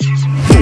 Excuse me.